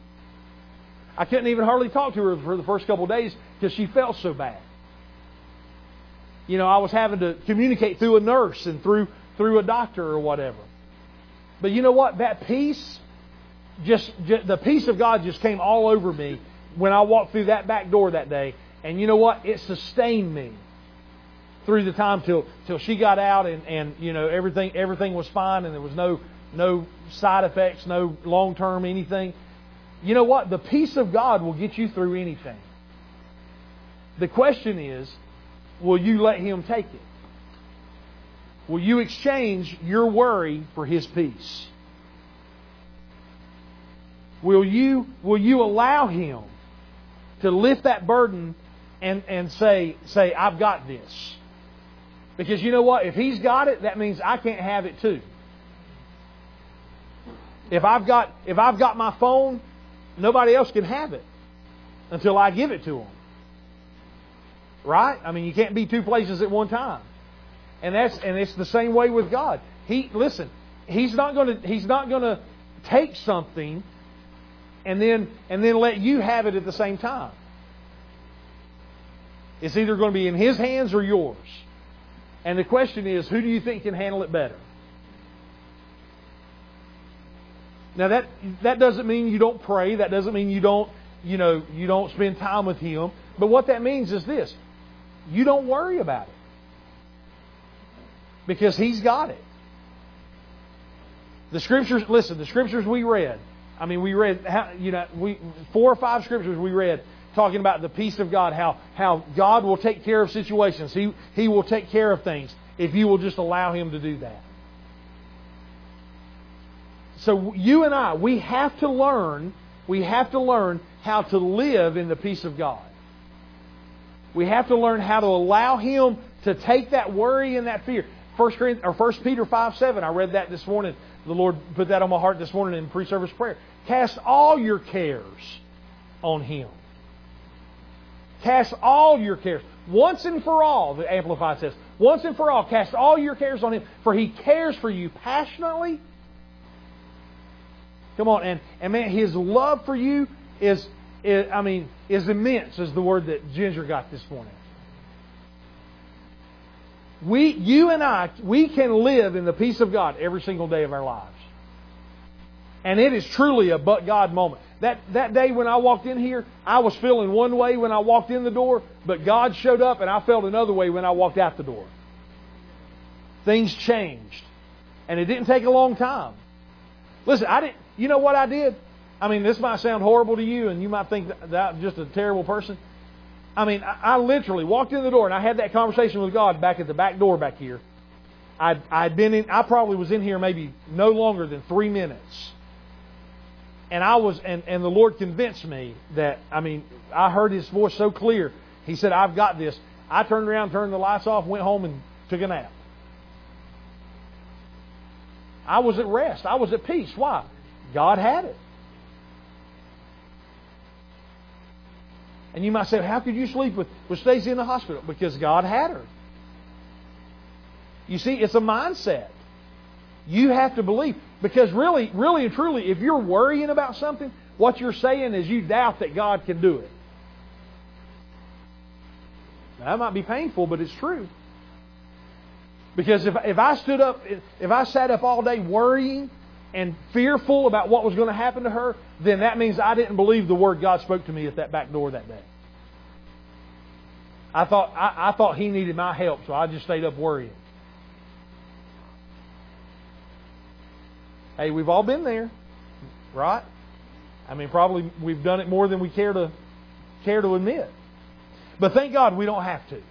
I couldn't even hardly talk to her for the first couple of days because she felt so bad. You know, I was having to communicate through a nurse and through through a doctor or whatever. But you know what? That peace, just, just the peace of God just came all over me when I walked through that back door that day. And you know what? It sustained me through the time till till she got out and and you know everything everything was fine and there was no no side effects, no long term anything. You know what? The peace of God will get you through anything. The question is, will you let Him take it? Will you exchange your worry for His peace? Will you, will you allow Him to lift that burden and, and say, say, I've got this? Because you know what? If he's got it, that means I can't have it too. If I've got if I've got my phone, nobody else can have it until I give it to them. Right? I mean, you can't be two places at one time. And that's and it's the same way with God. He listen, he's not going to he's not going to take something and then and then let you have it at the same time. It's either going to be in his hands or yours. And the question is, who do you think can handle it better? Now that that doesn't mean you don't pray. That doesn't mean you don't you know you don't spend time with Him. But what that means is this: you don't worry about it because He's got it. The scriptures, listen, the scriptures we read. I mean, we read you know we four or five scriptures we read talking about the peace of God, how, how God will take care of situations. He, he will take care of things if you will just allow Him to do that. So you and I, we have to learn, we have to learn how to live in the peace of God. We have to learn how to allow Him to take that worry and that fear. First Corinthians, or First Peter five seven. I read that this morning. The Lord put that on my heart this morning in pre-service prayer. Cast all your cares on Him. Cast all your cares once and for all. The Amplified says, once and for all, cast all your cares on Him, for He cares for you passionately. Come on, and and man, His love for you is, is I mean, is immense. Is the word that Ginger got this morning we, you and I, we can live in the peace of God every single day of our lives. And it is truly a but God moment. That, that day when I walked in here, I was feeling one way when I walked in the door, but God showed up and I felt another way when I walked out the door. Things changed. And it didn't take a long time. Listen, I didn't, you know what I did? I mean, this might sound horrible to you and you might think that I'm just a terrible person. I mean, I, literally walked in the door and I had that conversation with God back at the back door back here. I'd, I'd been in, I probably was in here maybe no longer than three minutes. And I was, and, and the Lord convinced me that, I mean, I heard His voice so clear. He said, I've got this. I turned around, turned the lights off, went home and took a nap. I was at rest. I was at peace. Why? God had it. And you might say, how could you sleep with, with Stacy in the hospital? Because God had her. You see, it's a mindset. You have to believe. Because really, really and truly, if you're worrying about something, what you're saying is you doubt that God can do it. Now, that might be painful, but it's true. Because if, if I stood up, if I sat up all day worrying and fearful about what was going to happen to her, then that means I didn't believe the word God spoke to me at that back door that day. I thought I, I thought he needed my help, so I just stayed up worrying. Hey, we've all been there, right? I mean, probably we've done it more than we care to care to admit. But thank God we don't have to.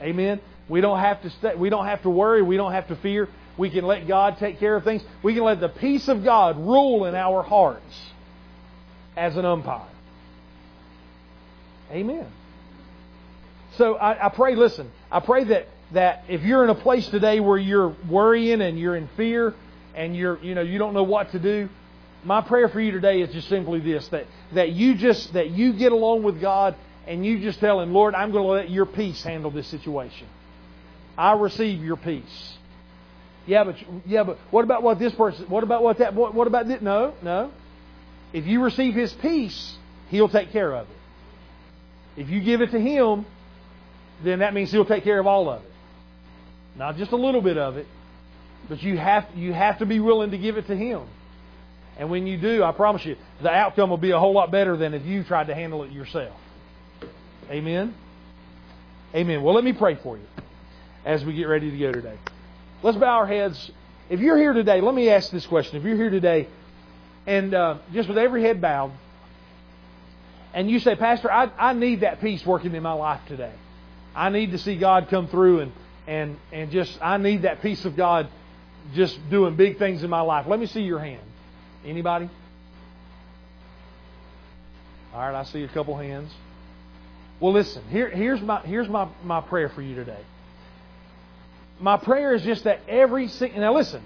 Amen. We don't have to stay, we don't have to worry, we don't have to fear. We can let God take care of things. We can let the peace of God rule in our hearts as an umpire. Amen. So I, I pray, listen, I pray that, that if you're in a place today where you're worrying and you're in fear and you're, you know, you don't know what to do, my prayer for you today is just simply this, that, that you just, that you get along with God and you just tell Him, Lord, I'm going to let your peace handle this situation. I receive your peace. Yeah, but yeah, but what about what this person? What about what that? What, what about this? No, no. If you receive His peace, He'll take care of it. If you give it to Him, then that means He'll take care of all of it, not just a little bit of it, but you have you have to be willing to give it to Him. And when you do, I promise you, the outcome will be a whole lot better than if you tried to handle it yourself. Amen. Amen. Well, let me pray for you as we get ready to go today. Let's bow our heads. If you're here today, let me ask this question. If you're here today, and uh, just with every head bowed, and you say, Pastor, I, I need that peace working in my life today. I need to see God come through and, and, and just, I need that peace of God just doing big things in my life. Let me see your hand. Anybody? All right, I see a couple hands. Well, listen, here, here's, my, here's my, my prayer for you today my prayer is just that every single. Now, listen,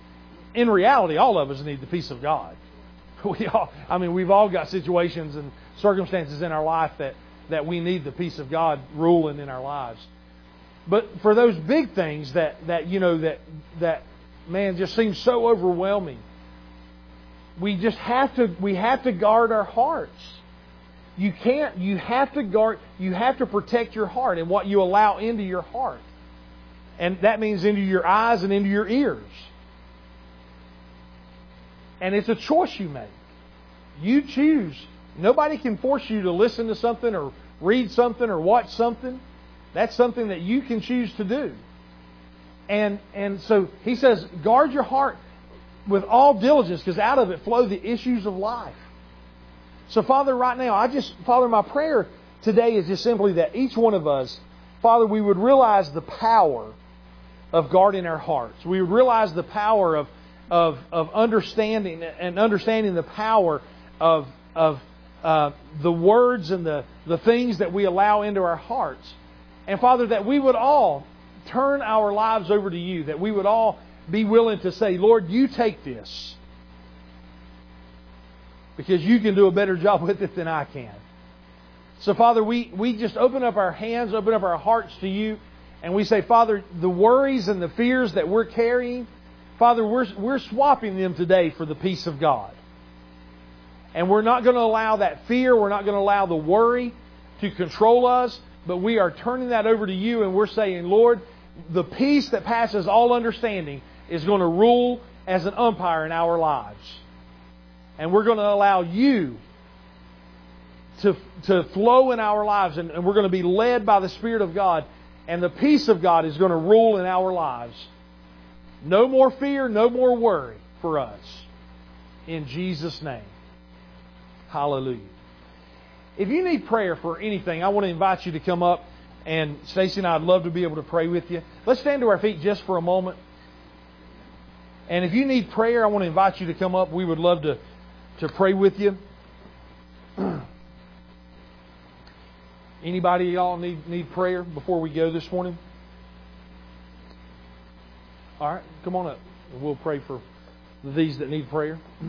in reality, all of us need the peace of God. We all, I mean, we've all got situations and circumstances in our life that, that we need the peace of God ruling in our lives. But for those big things that, that you know, that, that, man, just seems so overwhelming, we just have to, we have to guard our hearts. You can't, you have to guard, you have to protect your heart and what you allow into your heart. And that means into your eyes and into your ears. And it's a choice you make. You choose. Nobody can force you to listen to something or read something or watch something. That's something that you can choose to do. And, and so he says, guard your heart with all diligence because out of it flow the issues of life. So, Father, right now, I just, Father, my prayer today is just simply that each one of us, Father, we would realize the power of guarding our hearts. We realize the power of of, of understanding and understanding the power of, of uh, the words and the, the things that we allow into our hearts. And Father, that we would all turn our lives over to you, that we would all be willing to say, Lord, you take this. Because you can do a better job with it than I can. So, Father, we, we just open up our hands, open up our hearts to you, and we say, Father, the worries and the fears that we're carrying, Father, we're, we're swapping them today for the peace of God. And we're not going to allow that fear, we're not going to allow the worry to control us, but we are turning that over to you and we're saying, Lord, the peace that passes all understanding is going to rule as an umpire in our lives. And we're going to allow you to, to flow in our lives, and, and we're going to be led by the Spirit of God, and the peace of God is going to rule in our lives. No more fear, no more worry for us. In Jesus' name. Hallelujah. If you need prayer for anything, I want to invite you to come up, and Stacy and I would love to be able to pray with you. Let's stand to our feet just for a moment. And if you need prayer, I want to invite you to come up. We would love to, to pray with you. Anybody y'all need need prayer before we go this morning? All right, come on up. We'll pray for these that need prayer.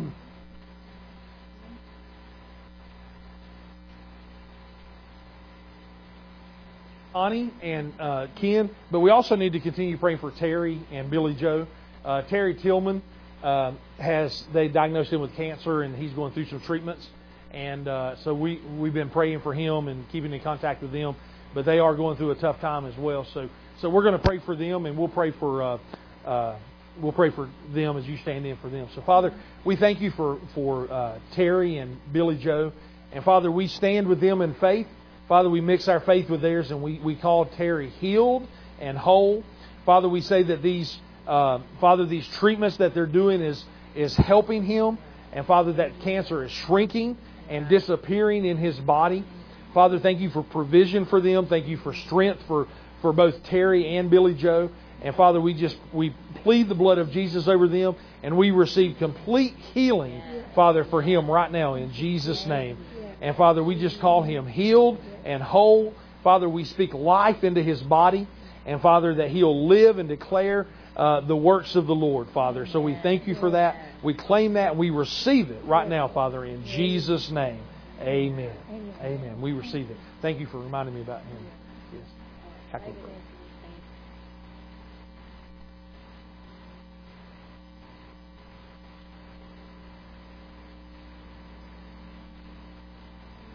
Ani and uh, Ken, but we also need to continue praying for Terry and Billy Joe. Uh, Terry Tillman uh, has they diagnosed him with cancer, and he's going through some treatments. And uh, so we, we've been praying for him and keeping in contact with them. But they are going through a tough time as well. So, so we're going to pray for them and we'll pray for, uh, uh, we'll pray for them as you stand in for them. So, Father, we thank you for, for uh, Terry and Billy Joe. And, Father, we stand with them in faith. Father, we mix our faith with theirs and we, we call Terry healed and whole. Father, we say that these, uh, Father, these treatments that they're doing is, is helping him. And Father, that cancer is shrinking and disappearing in his body. Father, thank you for provision for them. Thank you for strength for, for both Terry and Billy Joe. And Father, we just we plead the blood of Jesus over them and we receive complete healing, Father, for him right now in Jesus' name. And Father, we just call him healed and whole. Father, we speak life into his body. And Father, that he'll live and declare uh, the works of the Lord, Father. So we thank you for that. We claim that. We receive it right now, Father, in Jesus' name. Amen. Amen. Amen. We receive it. Thank you for reminding me about him. Yes.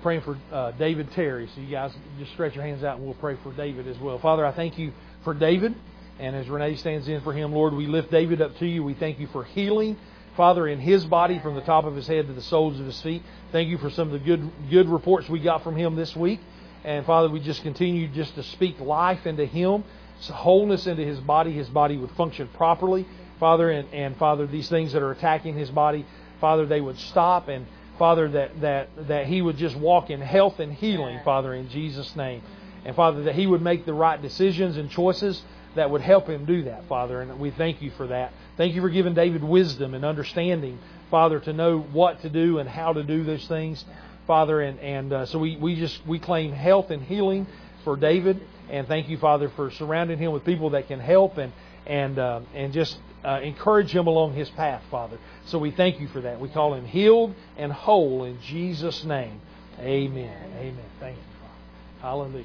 Praying for uh, David Terry. So you guys just stretch your hands out and we'll pray for David as well. Father, I thank you for David. And as Renee stands in for him, Lord, we lift David up to you. We thank you for healing, Father, in his body from the top of his head to the soles of his feet. Thank you for some of the good good reports we got from him this week. And Father, we just continue just to speak life into him, wholeness into his body. His body would function properly, Father, and, and Father, these things that are attacking his body, Father, they would stop and Father, that, that, that he would just walk in health and healing, Father, in Jesus' name. And Father, that he would make the right decisions and choices that would help him do that, Father. And we thank you for that. Thank you for giving David wisdom and understanding, Father, to know what to do and how to do those things, Father. And, and uh, so we, we just we claim health and healing for David. And thank you, Father, for surrounding him with people that can help and and uh, and just uh, encourage him along his path, Father. So we thank you for that. We call him healed and whole in Jesus' name. Amen. Amen. Thank you, Father. Hallelujah.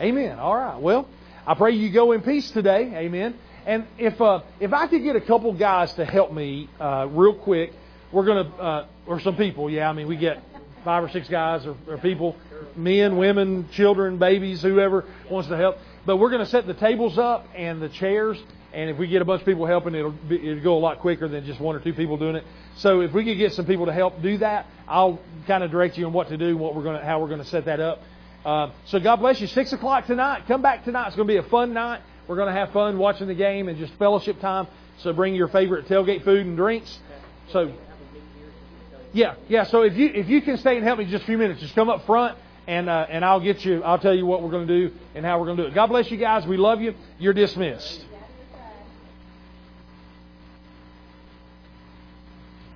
Amen. All right. Well. I pray you go in peace today. Amen. And if uh, if I could get a couple guys to help me uh, real quick, we're gonna uh, or some people. Yeah, I mean we get five or six guys or, or people, men, women, children, babies, whoever wants to help. But we're to set the tables up and the chairs. And if we get a bunch of people helping, it'll, be, it'll go a lot quicker than just one or two people doing it. So if we could get some people to help do that, I'll kind of direct you on what to do, what we're going to, how we're going to set that up. Uh, so God bless you. Six o'clock tonight. Come back tonight. It's going to be a fun night. We're going to have fun watching the game and just fellowship time. So bring your favorite tailgate food and drinks. So yeah, yeah. So if you if you can stay and help me just a few minutes, just come up front and uh, and I'll get you. I'll tell you what we're going to do and how we're going to do it. God bless you guys. We love you. You're dismissed.